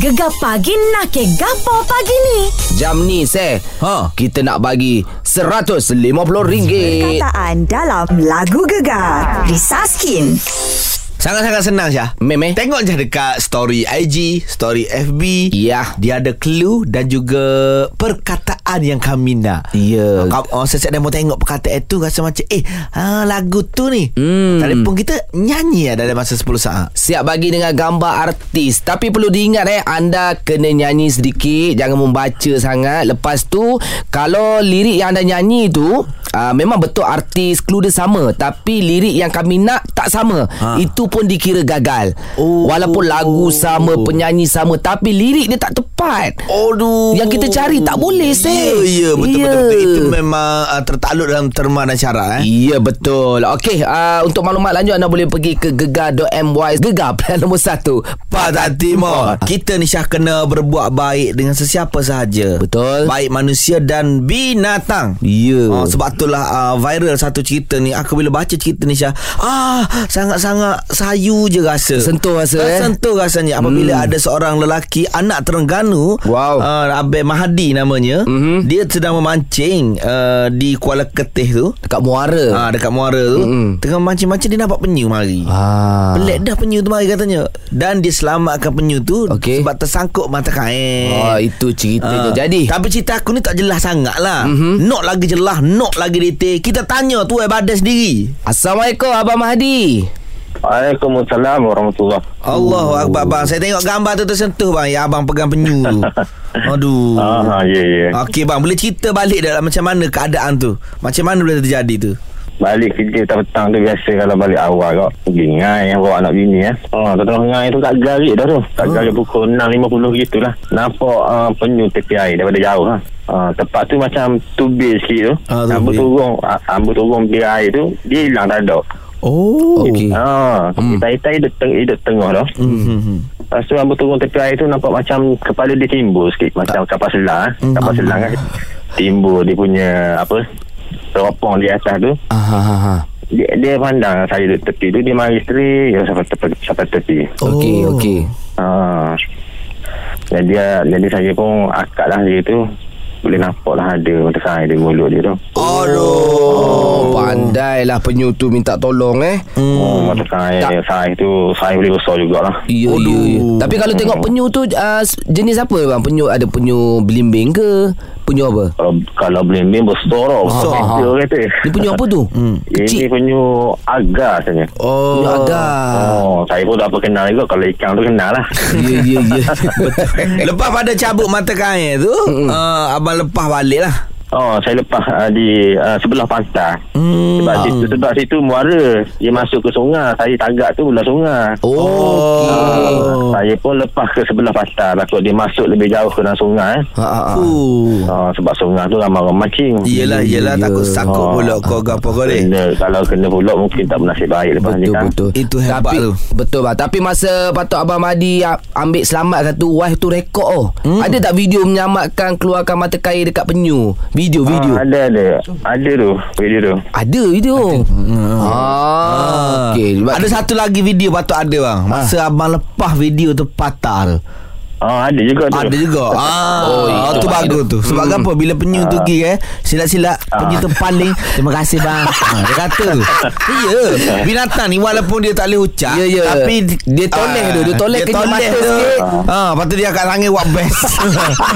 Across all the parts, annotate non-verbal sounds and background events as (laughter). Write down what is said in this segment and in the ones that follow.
Gegar pagi nak ke gapo pagi ni? Jam ni seh Ha. Kita nak bagi RM150 Kataan dalam lagu Gegar. Risaskin. Sangat-sangat senang Syah. Meme Tengok je dekat story IG Story FB Ya. Dia ada clue Dan juga Perkataan yang kami nak. Ya. Kau oh, Sesiap demo tengok perkataan itu Rasa macam Eh ha, lagu tu ni. Hmm. Telefon kita Nyanyi lah Dalam masa 10 saat. Siap bagi dengan gambar artis. Tapi perlu diingat eh Anda kena nyanyi sedikit. Jangan membaca sangat. Lepas tu Kalau lirik yang anda nyanyi tu uh, Memang betul artis Clue dia sama Tapi lirik yang kami nak Tak sama. Ha. Itu pun dikira gagal. Oh. Walaupun lagu sama Penyanyi sama Tapi lirik dia tak tepat. Aduh. Yang kita cari tak boleh, Seh. Ya ya betul, Ya. betul. Betul Itu memang uh, tertakluk dalam terma dan syarat eh. Ya betul. Okey uh, Untuk maklumat lanjut Anda boleh pergi ke gegar.my Gegar plan (laughs) nombor 1 Patah Timur. Kita ni Syah kena berbuat baik Dengan sesiapa sahaja. Betul. Baik manusia dan binatang. Ya. Oh, sebab itulah uh, viral satu cerita ni Aku bila baca cerita ni Syah Ah Sangat-sangat sayu je rasa Tersentuh rasa, eh? Tersentuh rasanya Apabila hmm. ada seorang lelaki Anak Terengganu Wow. uh, Abel Mahdi namanya Mhm. Dia sedang memancing uh, Di Kuala Ketih tu Dekat muara Ah dekat Muara tu Mm-mm. Tengah mancing-mancing Dia nampak penyu mari ah. Pelik dah penyu tu mari katanya Dan dia selamatkan penyu tu Okey. Sebab tersangkut mata kain Oh itu ceritanya Ah. Jadi Tapi cerita aku ni tak jelas sangat lah Mhm. mm-hmm. Not lagi jelas Not lagi detail Kita tanya tu eh badan sendiri. Assalamualaikum Abang Mahdi. Waalaikumsalam warahmatullahi Allahu Akbar bang. Saya tengok gambar tu tersentuh bang. Ya abang pegang penyu tu. (laughs) Aduh. Ah, ya, ya. Okey bang. Boleh cerita balik dah Macam mana keadaan tu? Macam mana boleh terjadi tu Balik kerja petang tu biasa kalau balik awal kau pergi ngai bawa anak bini eh. Oh, tengah ngai tu kat garik dah tu. Kat Oh. garik pukul 6.50 gitulah. Nampak uh, penyu tepi air daripada jauh lah. Uh, tempat tu macam tubir sikit tu. Ah, uh, tubir. turun, uh, ambil turun biar air tu, dia hilang tak ada. Oh Okey. Ah, Hmm. hmm. hidup, teng- hidup tengah dah. Hmm. Lepas tu ambil turun tepi air tu nampak macam kepala dia timbul sikit. Macam kapal selang. eh. Hmm. Kapal selang kan. Timbul dia punya apa teropong di atas tu. ah, ha, ha, ha. dia, dia pandang saya duduk tepi tu dia mari isteri ya sampai tepi sampai tepi Okey Oh. okey ha jadi dia jadi saya pun akak lah dia tu boleh nampak lah ada mata saya di mulut dia tu Oh Pandailah penyu tu minta tolong eh hmm. oh, mata saya Tak. saya tu saya boleh besar jugalah Ya, ya, Aduh. ya. Tapi kalau tengok penyu tu uh, jenis apa bang? Penyu ada penyu belimbing ke? Penyu apa? kalau kalau belimbing besar tau Besar. Dia kata Ni penyu apa tu? (laughs) Hmm. ini Kecil. penyu agar sebenarnya Oh Penyu agar. Oh, saya pun dah apa kenal juga Kalau ikan tu kenal lah (laughs) Ya, ya, ya. (laughs) Lepas pada cabut mata kain tu uh, Abang lepas balik lah Oh, saya lepas uh, di uh, sebelah pantai. Hmm. Sebab situ sebab situ muara. Dia masuk ke sungai. Saya tagak tu belah sungai. Oh, okey. Oh. Saya pun lepas ke sebelah pantai. Takut dia masuk lebih jauh ke dalam sungai. eh. Ha, ha, ha. Uh. Uh, sebab sungai tu ramai orang mancing. Yelah yelah Ya. takut sakut Oh. pula kau apa kau ni kalau kena pulak mungkin tak bernasib baik lepas ni Betul kan. betul. Itu hebat Tapi, tu. Betul bang. Tapi masa patut abang Mahdi a- ambil selamatkan tu wife tu rekod oh. Hmm. Ada tak video menyelamatkan keluarkan mata kail dekat penyu? Video video. Ah, ada ada. Ada tu video tu. Ada video. Ah, okey. Sebab- Ada satu lagi video patut ada bang Masa abang lepas video tu patah tu Ah, ada juga tu. Ada juga. (laughs) Ah, Oh, itu tu bagus. tu. Sebab Hmm. apa Bila penyu tu pergi eh Silat-silat Penyu tu paling Terima kasih bang. Ha, (laughs) Dia kata tu. Ya Binatang ni Walaupun dia tak boleh ucap Ya, ya. Tapi Dia toleh tu, dia toleh toleh mata tu. sikit. ha, Lepas tu dia akan langit What best.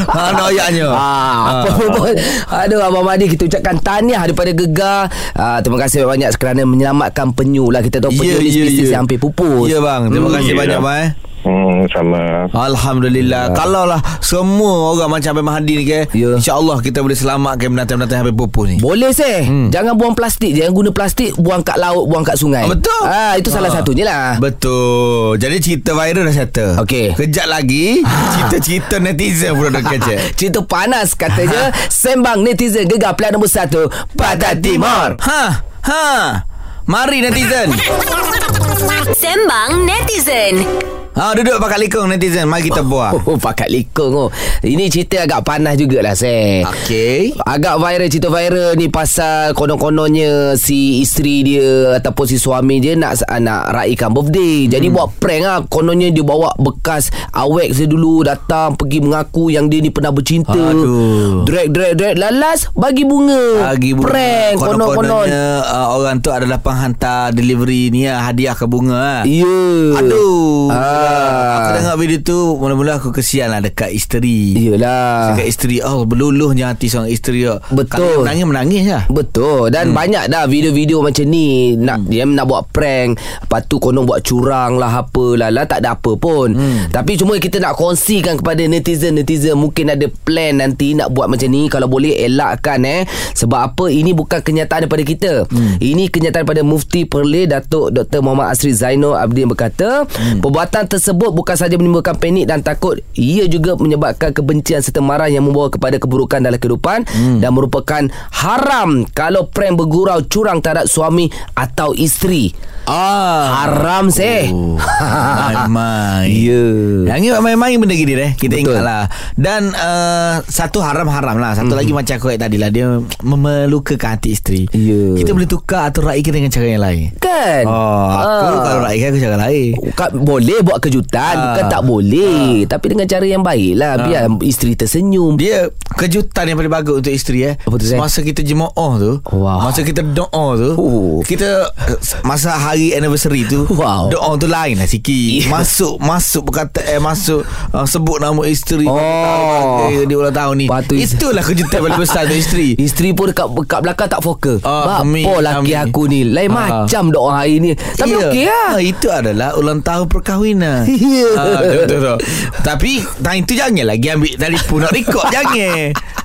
Ha, (laughs) Noyaknya. Ah, apa pun. Aduh Abang Mahdi Kita ucapkan tahniah Daripada Gegar. Ah, Terima kasih banyak Kerana menyelamatkan penyu lah. Kita tahu penyu ni spesies yang hampir pupus. Ya bang. Terima Hmm, kasih ya. banyak bang eh Hmm, sama. Alhamdulillah Kalau lah Semua orang macam Abang Mahdi ni ke Ya. InsyaAllah kita boleh selamatkan Binatang-binatang yang hampir pupus ni Boleh seh hmm. Jangan buang plastik Jangan guna plastik Buang kat laut Buang kat sungai Ah, betul. ah, Itu salah Ah. satunya lah Betul Jadi cerita viral dah settle Okey. Kejap lagi (laughs) Cerita-cerita netizen pula dah kecek (laughs) Cerita panas katanya (laughs) Sembang netizen Gegar plan nombor 1 Pantai Timur Ha Ha Mari netizen Sembang netizen. Ha, duduk pakat likung netizen. Mari kita buat. (laughs) Oh, pakat likung oh. Ini cerita agak panas jugalah, Seh. Okey. Agak viral cerita viral ni pasal konon-kononnya si isteri dia ataupun si suami dia nak nak raikan birthday. Jadi Hmm. buat prank ah. Kononnya dia bawa bekas awek saya dulu datang pergi mengaku yang dia ni pernah bercinta. Aduh. Drag drag drag lalas bagi bunga. Bagi bunga. Prank konon-konon. Uh, orang tu adalah penghantar delivery ni ah, hadiah ke bunga. ah. Ya. Aduh. Ah. Aku dengar video tu mula-mula aku kesian lah dekat isteri. Iyalah. Dekat isteri Oh berluluhnya hati seorang isteri oh. Betul. Kalau menangis menangis lah Betul Dan hmm. banyak dah video-video macam ni nak hmm. Dia nak buat prank Lepas tu konon buat curang lah Apalah lah Tak ada apa pun hmm. Tapi cuma kita nak kongsikan kepada netizen-netizen Mungkin ada plan nanti nak buat macam ni Kalau boleh elakkan eh Sebab apa Ini bukan kenyataan daripada kita hmm. Ini kenyataan daripada Mufti Perlis Datuk Dr. Muhammad Asri Zainul Abidin berkata hmm. Perbuatan tersebut bukan sahaja menimbulkan panik dan takut Ia juga menyebabkan kebencian serta marah Yang membawa kepada keburukan dalam kehidupan hmm. Dan merupakan haram Kalau prank bergurau curang terhadap suami atau isteri Ah, Haram seh Oh, main-main. (laughs) Ya Yang ni main-main benda gini deh. Kita Betul. ingat lah. Dan uh, satu haram-haram lah. Satu hmm. lagi macam aku tadi lah. Dia memelukakan hati isteri. Ya. Kita boleh tukar atau raikan dengan cara yang lain. Kan Oh, aku Ah. kalau raikan aku cara lain. Bukan, boleh buat kejutan Ah. Bukan tak boleh Tapi dengan cara yang baik lah Biar isteri tersenyum Dia kejutan yang paling bagus untuk isteri eh. Apa tu? Masa kita jemaah tu, Wow. masa kita doa tu, Oh. kita uh, masa hari anniversary tu, Wow. doa tu lain lah sikit. (laughs) Yeah. Masuk masuk berkata eh masuk uh, sebut nama isteri Oh. eh, dia ulang tahun ni. Tu is- Itulah kejutan paling besar untuk isteri. (laughs) Isteri pun dekat, dekat belakang tak fokus Ah, Amin, Apa laki amin. aku ni Lain Ah. macam doa hari ni Tapi Ya. okey lah Ah, Itu adalah ulang tahun perkahwinan (laughs) Ya. Ah, betul, betul, betul. Tapi Time tu jangan lagi ambil telefon nak record Jangan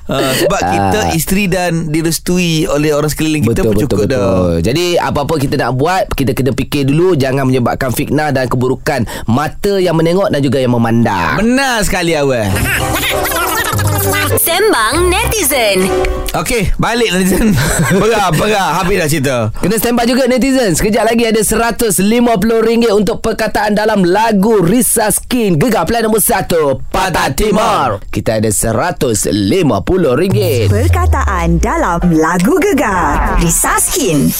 Ah, Sebab kita Ah. isteri dan direstui oleh orang sekeliling kita Betul pun betul cukup dah betul. Jadi apa-apa kita nak buat kita kena fikir dulu jangan menyebabkan fitnah dan keburukan mata yang menengok dan juga yang memandang. Benar sekali awal Sembang netizen. Okey balik netizen. (laughs) Berah berah. Habis dah cerita. Kena standby juga netizen. Sekejap lagi ada RM150 untuk perkataan dalam lagu Risa Skin. Gegar plan nombor 1 Patah Timur. Kita ada RM150. Perkataan dalam lagu gegar. Risaskin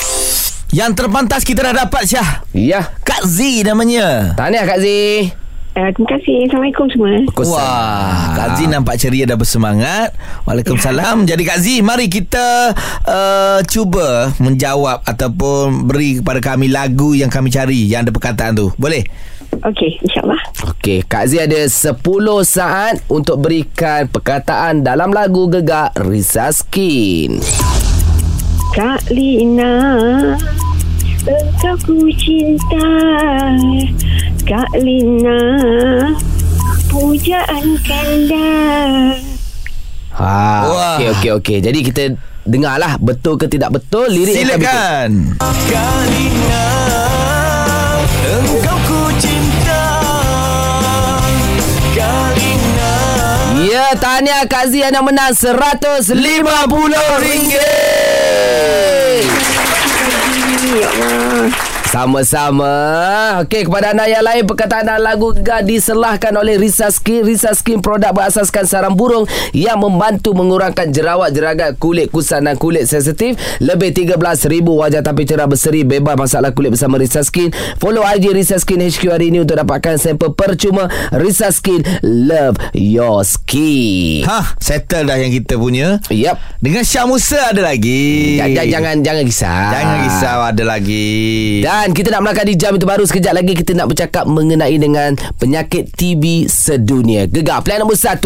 Yang terpantas kita dah dapat Syah Ya Kak Z namanya Tahniah Kak Z Uh, terima kasih. Assalamualaikum semua. Wah, Kak Z nampak ceria dan bersemangat. Waalaikumsalam. Jadi Kak Z, mari kita uh, cuba menjawab ataupun beri kepada kami lagu yang kami cari yang ada perkataan tu. Boleh? Okey, insyaAllah. Okey, Kak Z ada 10 saat untuk berikan perkataan dalam lagu Gegar Risa Skin. Kak Lina, engkau ku cinta. Kak Lina, pujaan kanda. Ha, Wah. okey okey okey. Jadi kita dengarlah betul ke tidak betul lirik yang Silakan. Kalina, engkau ku cinta. Kalina. Ya, tahniah Kak Z anda menang RM150. Ya Allah. Sama-sama. Okey, kepada anda yang lain perkataan dalam lagu Gegar diselahkan oleh Risa Skin. Risa Skin produk berasaskan sarang burung yang membantu mengurangkan jerawat, jeragat, kulit kusam dan kulit sensitif. Lebih 13,000 wajah tapi cerah berseri bebas masalah kulit bersama Risa Skin. Follow IG Risa Skin HQ hari ini untuk dapatkan sampel percuma Risa Skin Love Your Skin. Ha, settle dah yang kita punya. Yep. Dengan Syah Musa ada lagi. Jangan jangan jangan risau. Jangan risau ada lagi. Dan kita nak melangkah di jam itu baru Sekejap lagi kita nak bercakap mengenai dengan penyakit TB sedunia. Gegar plan nombor 1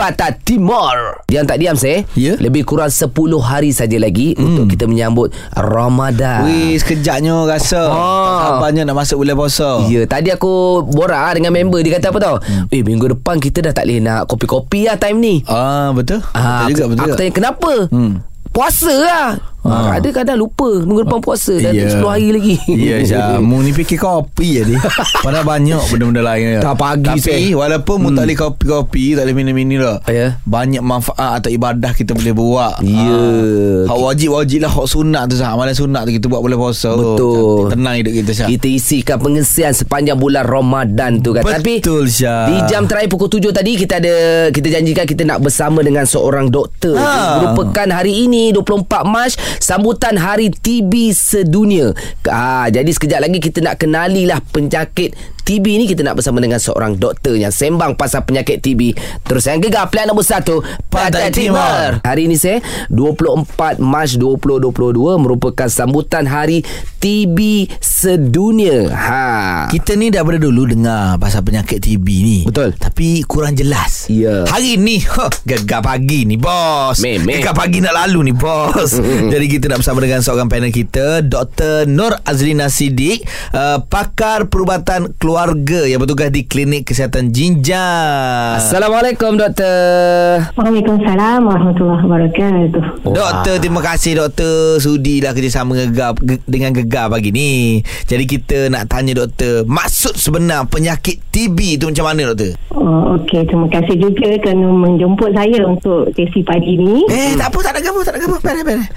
Patah Timur. Diam tak diam saya. Ya. Lebih kurang 10 hari saja lagi hmm. untuk kita menyambut Ramadan. Wih, sekejapnya rasa. Ah. Sabarnya nak masuk bulan puasa. Ya, tadi aku borak dengan member dia kata apa tau? Hmm. Eh, minggu depan kita dah tak boleh nak kopi-kopi lah time ni. Ah, betul. Ah, betul juga, aku, betul aku juga. tanya kenapa? Hmm. Puasa lah. Ha. Ada kadang lupa Minggu depan puasa Dan Ya. 10 hari lagi Ya Syah (laughs) Mu ni fikir kopi je ni Padahal banyak benda-benda lain Tak pagi, Tapi Syah. walaupun mu tak boleh kopi-kopi Tak boleh minum-minum lah Ya. Banyak manfaat atau ibadah kita boleh buat Ya. ha. Hak wajib-wajib lah Hak sunat tu Syah Amalan sunat tu kita buat boleh puasa Betul. Tenang hidup kita Syah Kita isikan pengesian sepanjang bulan Ramadan tu kan. Tapi Betul Syah di jam terakhir pukul 7 tadi kita ada kita janjikan kita nak bersama dengan seorang doktor. Ha. Merupakan hari ini 24 Mac sambutan Hari TB sedunia. Ah jadi sekejap lagi kita nak kenalilah penyakit TB ni kita nak bersama dengan seorang doktor yang sembang pasal penyakit TB. Terus yang gegar pilihan nombor 1 Pantai Timur. Hari ini saya 24 Mac 2022 merupakan sambutan Hari TB sedunia. Ha. Kita ni dah daripada dulu dengar pasal penyakit TB ni. Betul. Tapi kurang jelas. Ya. Hari ni, huh, gegar pagi ni, bos. Meh, meh. Gegar pagi nak lalu ni, bos. (laughs) Jadi kita nak bersama dengan seorang panel kita, Dr. Nur Azlina Siddiq, uh, pakar perubatan keluarga yang bertugas di Klinik Kesihatan Jinjang. Assalamualaikum doktor. Waalaikumsalam warahmatullahi wabarakatuh. Doktor, terima kasih doktor sudilah kerjasama gegar, ge, dengan gegar pagi ni. Jadi kita nak tanya doktor, maksud sebenar penyakit TB tu macam mana doktor? Oh, Okey, terima kasih juga kerana menjemput saya untuk sesi pagi ni. Eh, tak apa, tak ada gapo, tak ada gapo. Beres, beres.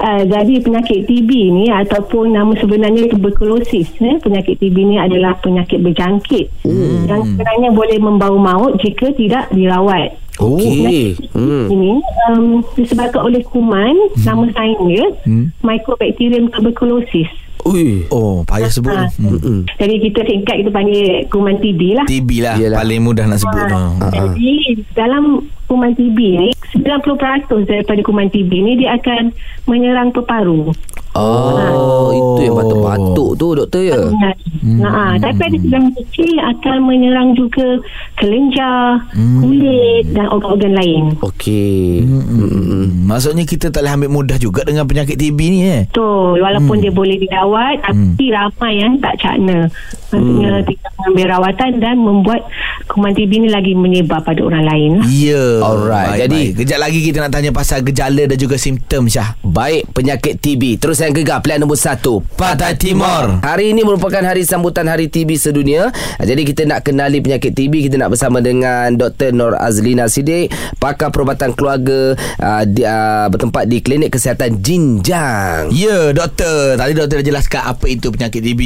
Uh, (laughs) jadi penyakit TB ni ataupun nama sebenarnya tuberkulosis. Eh? Penyakit TB ni adalah penyakit berjangkit hmm. yang sebenarnya boleh membawa maut jika tidak dirawat. Okey. Hmm. Ini um, disebabkan oleh kuman nama sains dia hmm. Mycobacterium tuberculosis. Ui. Oh, payah sebut. Ni. Hmm. Jadi kita singkat kita panggil kuman TB lah. TB lah Yelah. Paling mudah nak sebut Ah, ha. Jadi dalam kuman TB ni 90% daripada kuman TB ni dia akan menyerang peparu. Oh, itu yang batuk-batuk tu doktor ya. Hmm. Nah, tapi ada sebahagian kecil yang akan menyerang juga kelenjar, kulit dan organ-organ lain. Okey. Hmm. Maksudnya kita tak boleh ambil mudah juga Dengan penyakit TB ni eh Betul, walaupun dia boleh dirawat tapi ramai yang tak cakna. Maksudnya tidak mengambil rawatan dan membuat kuman TB ni lagi menyebar pada orang lain. Ya Alright, baik, jadi- baik. Kejap lagi kita nak tanya Pasal gejala dan juga simptom Syah Baik, penyakit TB. Terus yang gegar pilihan nombor satu. Pantai Timur. Hari ini merupakan hari sambutan Hari TB sedunia. Jadi kita nak kenali penyakit TB. Kita nak bersama dengan Dr. Nur Azlina Siddiq, pakar perubatan keluarga uh, di, uh, bertempat di Klinik Kesihatan Jinjang. Ya doktor Tadi doktor dah jelaskan Apa itu penyakit TB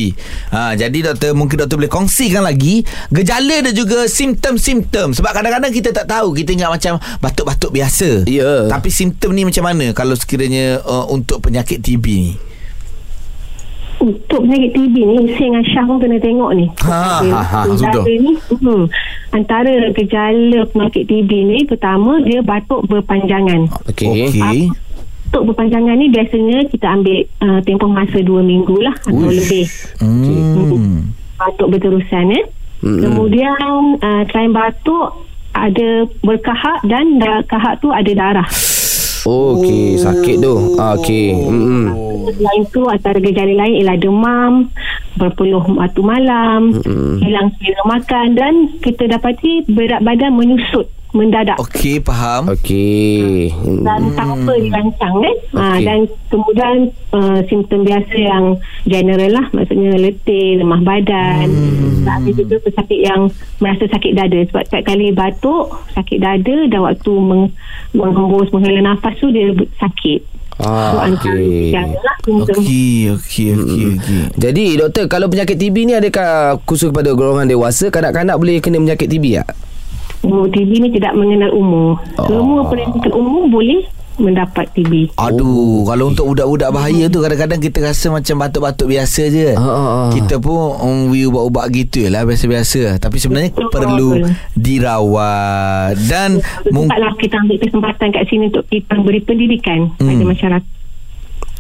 ha, Jadi doktor Mungkin doktor boleh kongsikan lagi Gejala dan juga Simptom-simptom Sebab kadang-kadang kita tak tahu Kita ingat macam Batuk-batuk biasa Ya. Tapi simptom ni macam mana Kalau sekiranya uh, Untuk penyakit TB ni Untuk penyakit TB ni Saya dengan Syah pun kena tengok ni Ha, Dia- ha, ha, gejala sudah. ni, hmm, Antara gejala penyakit TB ni Pertama dia batuk berpanjangan Okey. Okey Batuk berpanjangan ni biasanya kita ambil uh, tempoh masa 2 minggu lah Atau Uish. lebih hmm. Batuk berterusan eh Mm-mm. Kemudian uh, selain batuk ada berkahak dan da- kahak tu ada darah. Okey, sakit tu. Ah, Okey. Mm-mm. Selain tu antara gejala lain ialah demam, berpeluh waktu malam, Mm-mm. hilang selera makan dan kita dapati berat badan menyusut mendadak. Okey faham Okey. Dan tanpa dirancang eh. Ha, Okey. dan kemudian uh, simptom biasa yang general lah maksudnya letih, lemah badan. Hmm. Ada juga pesakit yang merasa sakit dada sebab setiap kali batuk, sakit dada dan waktu meng, menghembus menghela nafas tu dia sakit. Ah, okey. lah simptom. Okey Okey Okey okey Jadi doktor kalau penyakit TB ni adakah khusus kepada golongan dewasa kanak-kanak boleh kena penyakit TB tak? Oh, TB ni tidak mengenal umur. Semua peringkat umur boleh mendapat TB. Aduh, kalau untuk budak-budak bahaya tu kadang-kadang kita rasa macam batuk-batuk biasa je. Ah. Kita pun um, we ubat-ubat gitu je lah biasa-biasa. Tapi sebenarnya Betul. perlu dirawat dan mungkin Tempatlah kita ambil kesempatan kat sini untuk kita beri pendidikan Hmm. pada masyarakat.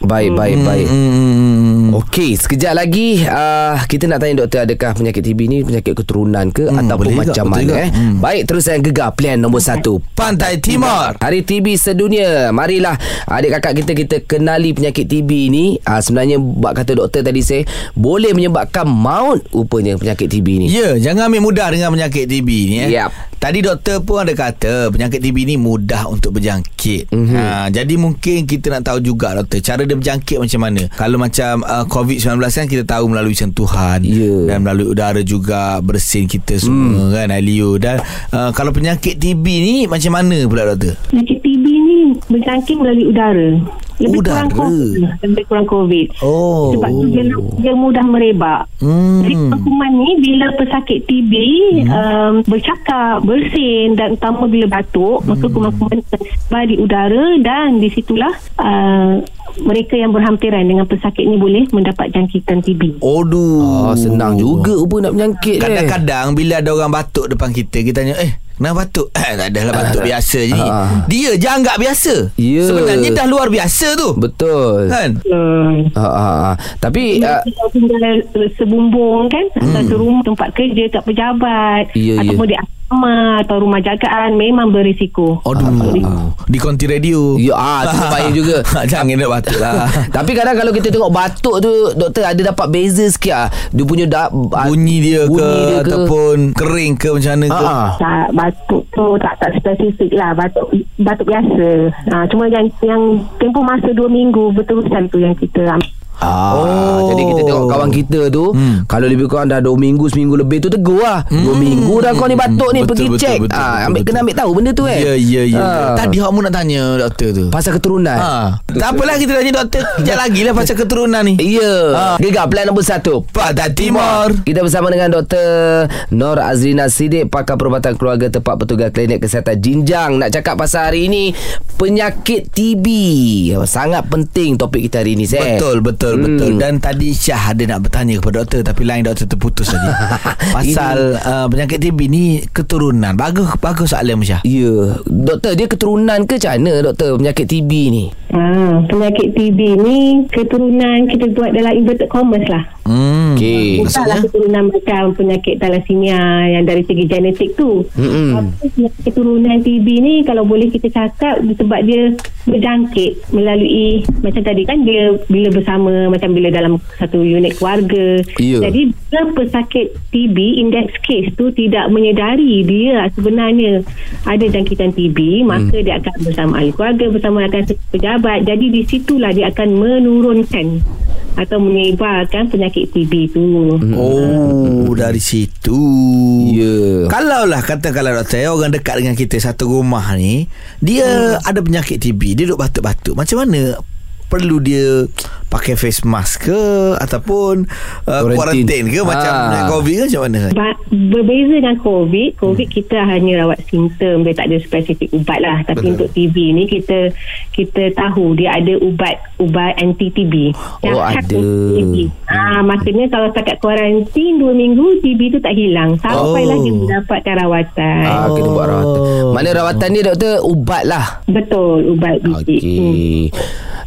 Baik, baik, baik. Hmm. Okey, sekejap lagi uh, kita nak tanya doktor adakah penyakit TB ni penyakit keturunan ke Hmm, ataupun macam betul mana eh. Hmm. Baik, terus saya gegar plan nombor satu. Pantai Timur. Hari TB sedunia. Marilah adik kakak kita kita kenali penyakit TB ni. Uh, sebenarnya bab kata doktor tadi saya boleh menyebabkan maut rupanya penyakit TB ni. Ya, jangan ambil mudah dengan penyakit TB ni eh. Yap. Tadi doktor pun ada kata penyakit TB ni mudah untuk berjangkit. Mhm. Mm-hmm. Ha, jadi mungkin kita nak tahu juga doktor cara dia berjangkit macam mana. Kalau macam uh, COVID-19 kan kita tahu melalui sentuhan Ya. dan melalui udara juga bersin kita semua mm. kan Alio dan uh, kalau penyakit TB ni macam mana pula doktor? Penyakit TB ni berjangkit melalui udara. Lebih Udara. kurang COVID. lah, Lebih kurang COVID. Oh. Sebab tu dia, dia mudah merebak. Hmm. Jadi kuman ni bila pesakit TB hmm. um, bercakap, bersin dan utama bila batuk, hmm. maka kuman-kuman di udara dan di situlah uh, mereka yang berhampiran dengan pesakit ni boleh mendapat jangkitan TB. Aduh. Oh, senang juga rupa nak menyangkit eh. Kadang-kadang bila ada orang batuk depan kita Kita tanya Eh kenapa batuk? (laughs) Eh tak adalah batuk biasa je Ah. Dia je anggap biasa Ya. Sebenarnya dah luar biasa tu Betul. Kan? Uh, Ha, ha, ha. Tapi uh, kita tinggal sebumbung kan hmm. satu rumah tempat kerja kat pejabat Ya, ya. ataupun di asrama atau rumah jagaan memang berisiko. Aduh Di konti radio ya ah tu juga. Jangan nak batuk lah Tapi kadang kalau kita tengok batuk tu doktor ada dapat beza sikit ah. Dia punya da, ah, Bunyi dia ke, bunyi dia ke. Ataupun kering ke macam mana ke Ah, ah. Tak, batuk tu tak tak spesifik lah batuk batuk biasa. Ha, cuma yang yang tempoh masa dua minggu berterusan tu yang kita ambil. Ah, Oh. Jadi kita tengok kawan kita tu Hmm. Kalau lebih kurang dah 2 minggu Seminggu lebih tu tegur lah 2 minggu dah kau ni batuk ni Betul, Pergi betul, cek betul, ah, betul, ambil, betul. Kena ambil tahu benda tu eh Ya ya ya Ah. Tadi awak mu nak tanya doktor tu Pasal keturunan Ha. Tak apalah kita tanya doktor (laughs) Kejap lagi lah pasal keturunan ni Ya Ah. Gegar plan nombor satu Pantai Timur Kita bersama dengan Dr. Nor Azrina Sidik Pakar Perubatan Keluarga Tepat Petugas Klinik Kesihatan Jinjang Nak cakap pasal hari ini Penyakit TB Sangat penting topik kita hari ini Zek. Betul betul Hmm. betul dan tadi Syah ada nak bertanya kepada doktor tapi lain doktor terputus tadi. (laughs) Pasal uh, penyakit TB ni keturunan. Bagus bagus soalan Syah. Ya Doktor dia keturunan ke macam mana Doktor penyakit TB ni Ha, penyakit TB ni keturunan kita buat dalam inverted commas lah. Hmm. Okey Bukanlah keturunan macam penyakit thalassemia yang dari segi genetik tu. Mm-mm. Tapi keturunan TB ni kalau boleh kita cakap sebab dia berjangkit melalui macam tadi kan dia bila bersama macam bila dalam satu unit keluarga. Ya. Jadi bila pesakit TB index case tu tidak menyedari dia sebenarnya ada jangkitan TB maka dia akan bersama ahli keluarga bersama akan pejabat jadi di situlah dia akan menurunkan atau menyebarkan penyakit TB tu. Oh dari situ. Ya. Kalau lah kata kalau doktor orang dekat dengan kita satu rumah ni dia ada penyakit TB dia duduk batuk-batuk. Macam mana perlu dia pakai face mask ke ataupun uh, Quarantine. quarantine ke macam ah. COVID ke macam mana Ba- berbeza dengan COVID COVID kita hanya rawat simptom dia tak ada spesifik ubat lah tapi Betul. untuk TB ni kita kita tahu dia ada ubat ubat anti TB Oh, khas ada. TB. Ah, maksudnya kalau setakat kuarantin 2 minggu TB tu tak hilang sampailah Oh. dia mendapatkan rawatan Ah, kena buat rawatan. Oh. Mana rawatan ni doktor ubat lah. betul ubat biji Hmm.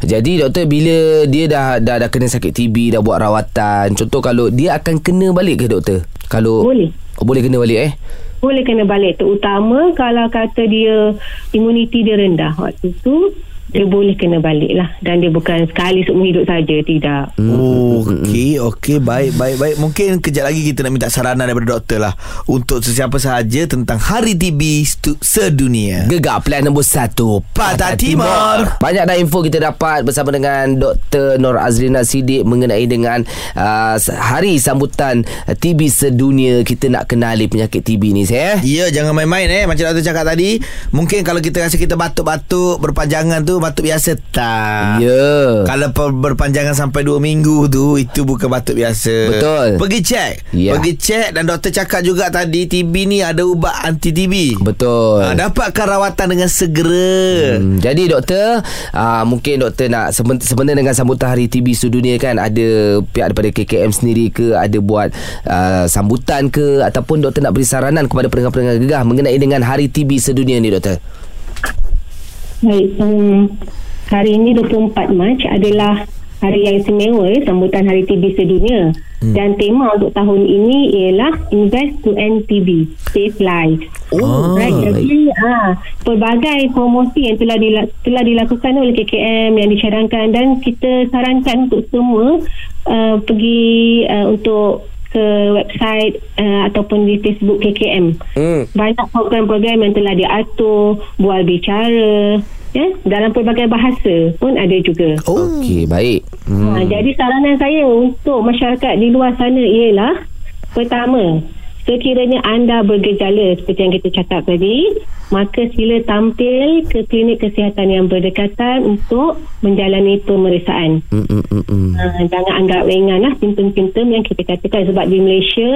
Jadi doktor bila dia dah dah dah kena sakit TB dah buat rawatan, contoh kalau dia akan kena balik ke doktor? Kalau Boleh. Oh, boleh kena balik eh? boleh kena balik terutama kalau kata dia imuniti dia rendah waktu tu dia boleh kena balik lah dan dia bukan sekali seumur hidup saja tidak Oh, okey, okey, baik, baik, baik. Mungkin kejap lagi kita nak minta saranan daripada doktor lah untuk sesiapa sahaja tentang Hari TB sedunia. Gegar plan nombor satu Pantai Timur. Banyak dah info kita dapat Bersama dengan Dr. Nor Azrina Sidik Mengenai dengan uh, Hari sambutan TB sedunia Kita nak kenali penyakit TB ni saya Ya, jangan main-main eh. Macam doktor cakap tadi, mungkin kalau kita rasa kita batuk-batuk berpanjangan tu batuk biasa? Tak. Ya. Kalau per- berpanjangan sampai 2 minggu tu Itu bukan batuk biasa. Betul. Pergi cek Ya. Pergi cek Dan doktor cakap juga tadi TB ni ada ubat anti TB Betul. Ha, Dapatkan rawatan dengan segera. Hmm, jadi doktor uh, Mungkin doktor nak seben- Sebenarnya dengan sambutan Hari TB Sedunia kan Ada pihak daripada KKM sendiri ke Ada buat uh, sambutan ke Ataupun doktor nak beri saranan Kepada pendengar-pendengar gegah Mengenai dengan Hari TB Sedunia ni doktor Baik, um, hari ini 24 Mac adalah hari yang istimewa ya, sambutan Hari TB sedunia. Hmm. Dan tema untuk tahun ini ialah Invest to End TB, Save Lives. Oh, right. Jadi ah pelbagai promosi yang telah dila- telah dilakukan oleh KKM yang dicadangkan dan kita sarankan untuk semua uh, pergi uh, untuk ke website uh, ataupun di Facebook KKM. Hmm. Banyak program-program yang telah diatur, bual bicara, ya, dalam pelbagai bahasa pun ada juga. Okey, baik. Hmm. Ha, jadi saranan saya untuk masyarakat di luar sana ialah pertama, sekiranya anda bergejala seperti yang kita cakap tadi, maka sila tampil ke klinik kesihatan yang berdekatan untuk menjalani pemeriksaan. Hmm, hmm, hmm, hmm. Uh, jangan anggap ringan lah simptom-simptom yang kita katakan sebab di Malaysia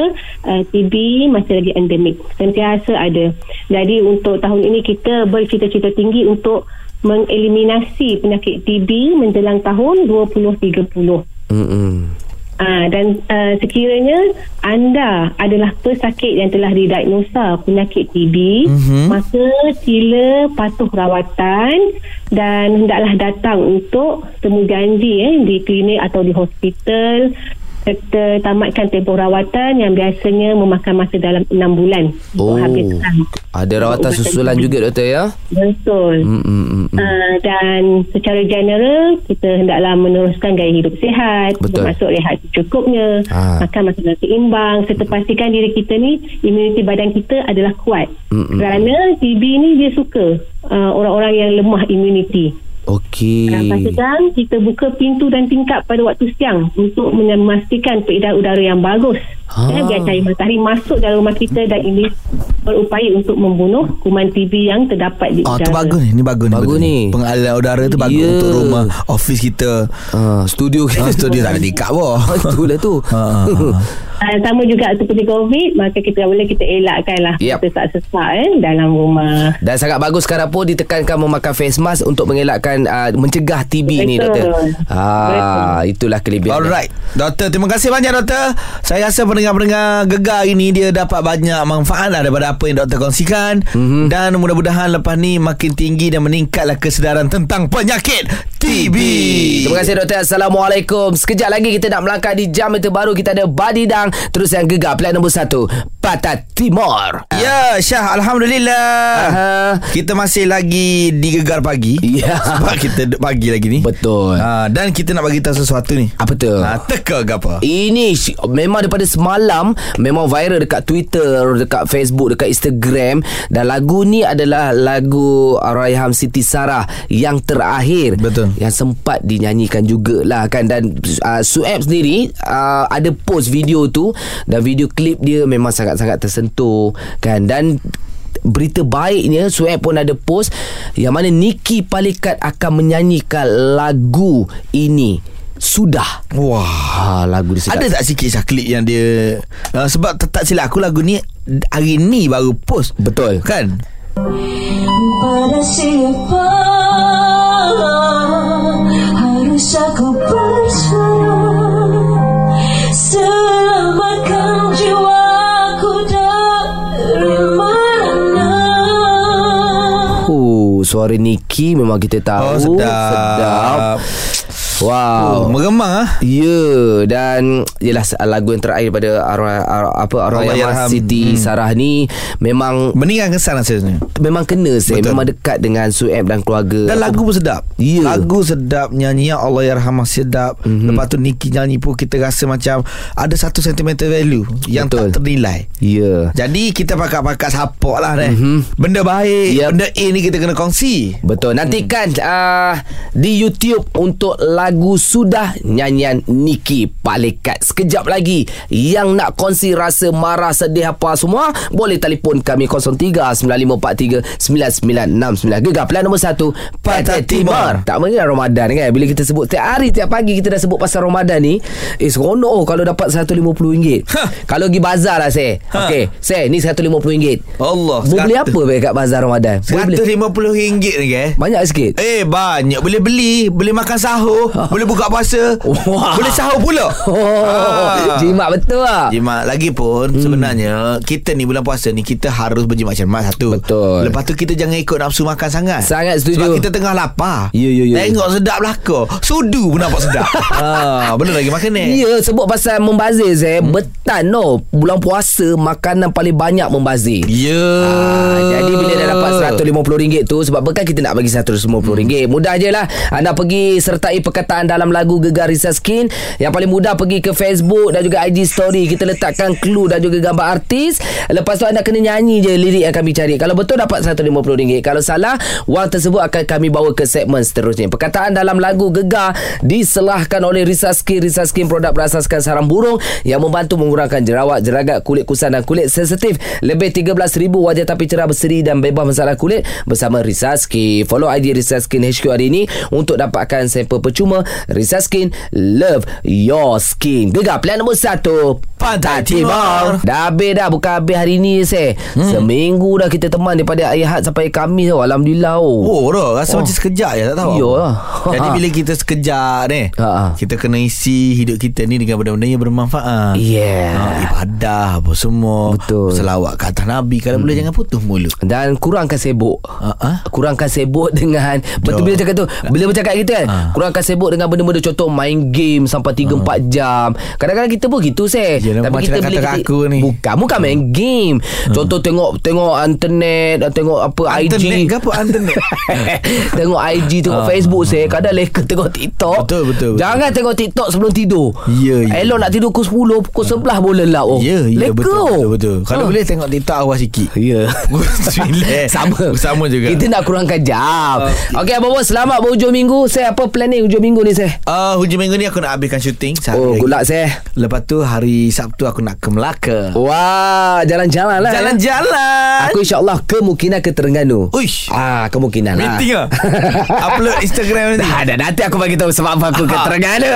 uh, TB masih lagi endemik sentiasa ada jadi untuk tahun ini kita bercita-cita tinggi untuk mengeliminasi penyakit TB menjelang tahun 2030 Hmm, hmm. Uh, dan uh, sekiranya anda adalah pesakit yang telah didiagnosa penyakit TB, Mhm. maka sila patuh rawatan dan hendaklah datang untuk temu janji eh, di klinik atau di hospital serta tamatkan tempoh rawatan yang biasanya memakan masa dalam 6 bulan Oh. untuk. Ada rawatan susulan juga doktor ya? Betul. Hmm, hmm, hmm, hmm. Uh, dan secara general kita hendaklah meneruskan gaya hidup sihat Betul. termasuk rehat secukupnya Ah. makan makanan seimbang serta pastikan diri kita ni imuniti badan kita adalah kuat Mm-mm. kerana TB ni dia suka uh, orang-orang yang lemah imuniti Okey. dan kita buka pintu dan tingkap pada waktu siang untuk memastikan peredaran udara yang bagus Ah. eh, biar cahaya matahari masuk dalam rumah kita dan ini berupaya untuk membunuh kuman TB yang terdapat di Ah, udara tu bagus ni. Ni bagus, Bagus betul ni. Pengalian udara tu bagus Ya. untuk rumah, office kita. Ah, studio Ah, studio tak ada tingkap pun. (laughs) Itulah tu. Ha, ha, ha. Uh, sama juga seperti COVID maka kita boleh kita elakkan lah Yap. sesak-sesak eh, dalam rumah Dan sangat bagus sekarang pun ditekankan memakai face mask untuk mengelakkan uh, mencegah TB ni Betul. doktor. Ah, itulah kelebihan. Alright Doktor terima kasih banyak doktor Saya rasa pendengar-pendengar gegar ini dia dapat banyak manfaat lah daripada apa yang doktor kongsikan mm-hmm. dan mudah-mudahan lepas ni makin tinggi dan meningkatlah kesedaran tentang penyakit TB. Terima kasih doktor. Assalamualaikum. Sekejap lagi kita nak melangkah di jam itu baru kita ada Badidang terus yang gegar pilihan nombor 1. Patat Timur. Ya, Syah. Alhamdulillah. Uh-huh. Kita masih lagi digegar pagi. Ya. Yeah. Sebab kita duduk pagi lagi ni. Betul. Uh, dan kita nak bagi tahu sesuatu ni. Apa tu? Ha, uh, teka ke apa? Ini memang daripada semalam. Memang viral dekat Twitter, dekat Facebook, dekat Instagram. Dan lagu ni adalah lagu Raiham Siti Sarah yang terakhir. Betul. Yang sempat dinyanyikan jugalah kan. Dan uh, Sueb sendiri uh, ada post video tu. Dan video klip dia memang sangat sangat-sangat tersentuh kan? Dan Berita baiknya Sueb pun ada post Yang mana Niki Palikat akan menyanyikan lagu ini. Sudah. Wah. Ha, lagu dia sedap. Ada tak sikit Syah klip yang dia uh, Sebab tak, tak silap aku lagu ni Hari ni baru post. Betul. Kan? Pada siapa harus aku bersuara suara Niki memang kita tahu. Oh sedap Sedap. Oh, Wow. Meremang ah. Ya dan Yelah lagu yang terakhir pada arwah, arwah, apa arwah yarham. Siti Hmm. Sarah ni memang Meninggal kesan rasanya memang kena saya Betul. memang dekat dengan Sueb dan keluarga. Dan lagu pun sedap Ya. Lagu sedap Nyanyi Ya Allah Yarhamah sedap Mhm. mm-hmm. Lepas tu Niki nyanyi pun Kita rasa macam Ada satu sentimental value Yang Betul. tak ternilai Ya. Jadi kita pakat-pakat support lah deh. Mhm. Mm-hmm. Benda baik Yep. Benda A ni kita kena kongsi Betul Nantikan uh, Di YouTube Untuk lagu Sudah Nyanyian Niki Palikat Sekejap lagi Yang nak kongsi Rasa marah Sedih apa semua Boleh telefon kami 03-9543-9969 Gegar pilihan nombor 1 Pantai Timur. Tak mengira Ramadan kan? Bila kita sebut Tiap hari tiap pagi Kita dah sebut pasal Ramadan ni Eh seronok oh, Kalau dapat RM150 Ha. Kalau pergi bazar lah saya Ha. Okey Saya ni RM150 Allah Boleh beli apa be kat bazar Ramadan? Boleh beli? RM150 ni ke banyak sikit. Eh banyak. Boleh beli Boleh makan sahur (laughs) Boleh buka puasa Wah. Boleh sahur pula (laughs) Oh, jimat betul lah. Jimat lagi pun hmm. sebenarnya kita ni bulan puasa ni kita harus berjimat cermat satu. Betul. Lepas tu kita jangan ikut nafsu makan sangat. Sangat setuju. Sebab kita tengah lapar. Ya, ya, ya. Tengok sedap belaka. Sudu pun nampak sedap. (laughs) ha, benar lagi makan ni. Ya sebut pasal membazir Zeh hmm. Betan no Bulan puasa Makanan paling banyak membazir Ya. Ah, jadi bila dah dapat RM150 tu Sebab kan kita nak bagi RM150 hmm. Mudah je lah Anda pergi sertai perkataan dalam lagu Gegar Risa Skin. Yang paling mudah pergi ke Facebook Dan juga IG story. Kita letakkan clue dan juga gambar artis. Lepas tu anda kena nyanyi je lirik yang kami cari. Kalau betul dapat RM150 Kalau salah Wang tersebut akan kami bawa ke segmen seterusnya. Perkataan dalam lagu Gegar Diselahkan oleh Risa Skin. Risa Skin produk berasaskan sarang burung Yang membantu mengurangkan jerawat, jeragat, kulit kusam dan kulit sensitif. Lebih 13,000 wajah tapi cerah berseri dan bebas masalah kulit Bersama Risa Skin. Follow ID Risa Skin HQ hari ini Untuk dapatkan sampel percuma Risa Skin Love Your Skin Gegar pilihan nombor 1 Pantai Timur. Dah habis dah Bukan habis hari ni saya hmm. Seminggu dah kita teman Daripada Ahad sampai Khamis oh. Alhamdulillah oh. Oh, dah rasa oh. macam sekejap je tak tahu. Iyalah. (laughs) Jadi bila kita sekejap ni, Ha, ha. kita kena isi hidup kita ni dengan benda-benda yang bermanfaat. Yeah. Ha, ibadah apa semua. Betul. Selawat ke atas Nabi. Kalau boleh jangan putus mulut. Dan kurangkan sibuk Ha, ha? Kurangkan sibuk dengan Betul bila cakap tu Bila bercakap kita kan Ha. Kurangkan sibuk dengan benda-benda Contoh main game Sampai 3-4 jam Kadang-kadang kita pun gitu seh Yelah, macam nak kata aku ni. Bukan Bukan main game Contoh tengok Tengok internet Tengok apa Internet IG ke apa internet? (laughs) Tengok IG Tengok Ah. Facebook saya Kadang leka tengok TikTok Betul, betul, betul. Jangan tengok TikTok sebelum tidur Ya, ya. Elok nak tidur pukul 10 Pukul 11 boleh lah oh. Ya, ya Leka. betul, betul, betul. Kalau Ha. boleh tengok TikTok awal sikit. Ya. (laughs) Sama Sama juga. Kita nak kurangkan jam Okey. Okey Abang Bos Selamat berhujung minggu Saya apa plan ni Hujung minggu ni saya Uh, hujung minggu ni aku nak habiskan syuting sehari Oh lagi. good luck saya Lepas tu hari Sabtu aku nak ke Melaka. Wah Jalan-jalan lah Jalan-jalan. Aku insyaAllah Kemungkinan ke Terengganu. Uish. Ah Kemungkinan lah. Meeting lah. (laughs) Upload Instagram nanti. Dah, dah nanti aku bagi tahu sebab apa aku ke Terengganu.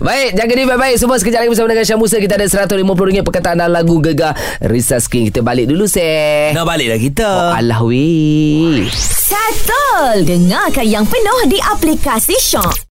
baik, jaga diri baik-baik. Semua sekejap lagi bersama dengan Syah Musa. Kita ada RM150 perkataan dalam lagu Gegar Risa Skin. Kita balik dulu seh. Nak balik dah kita. Oh, alah weh. Settle! Dengarkan yang penuh di aplikasi Jean.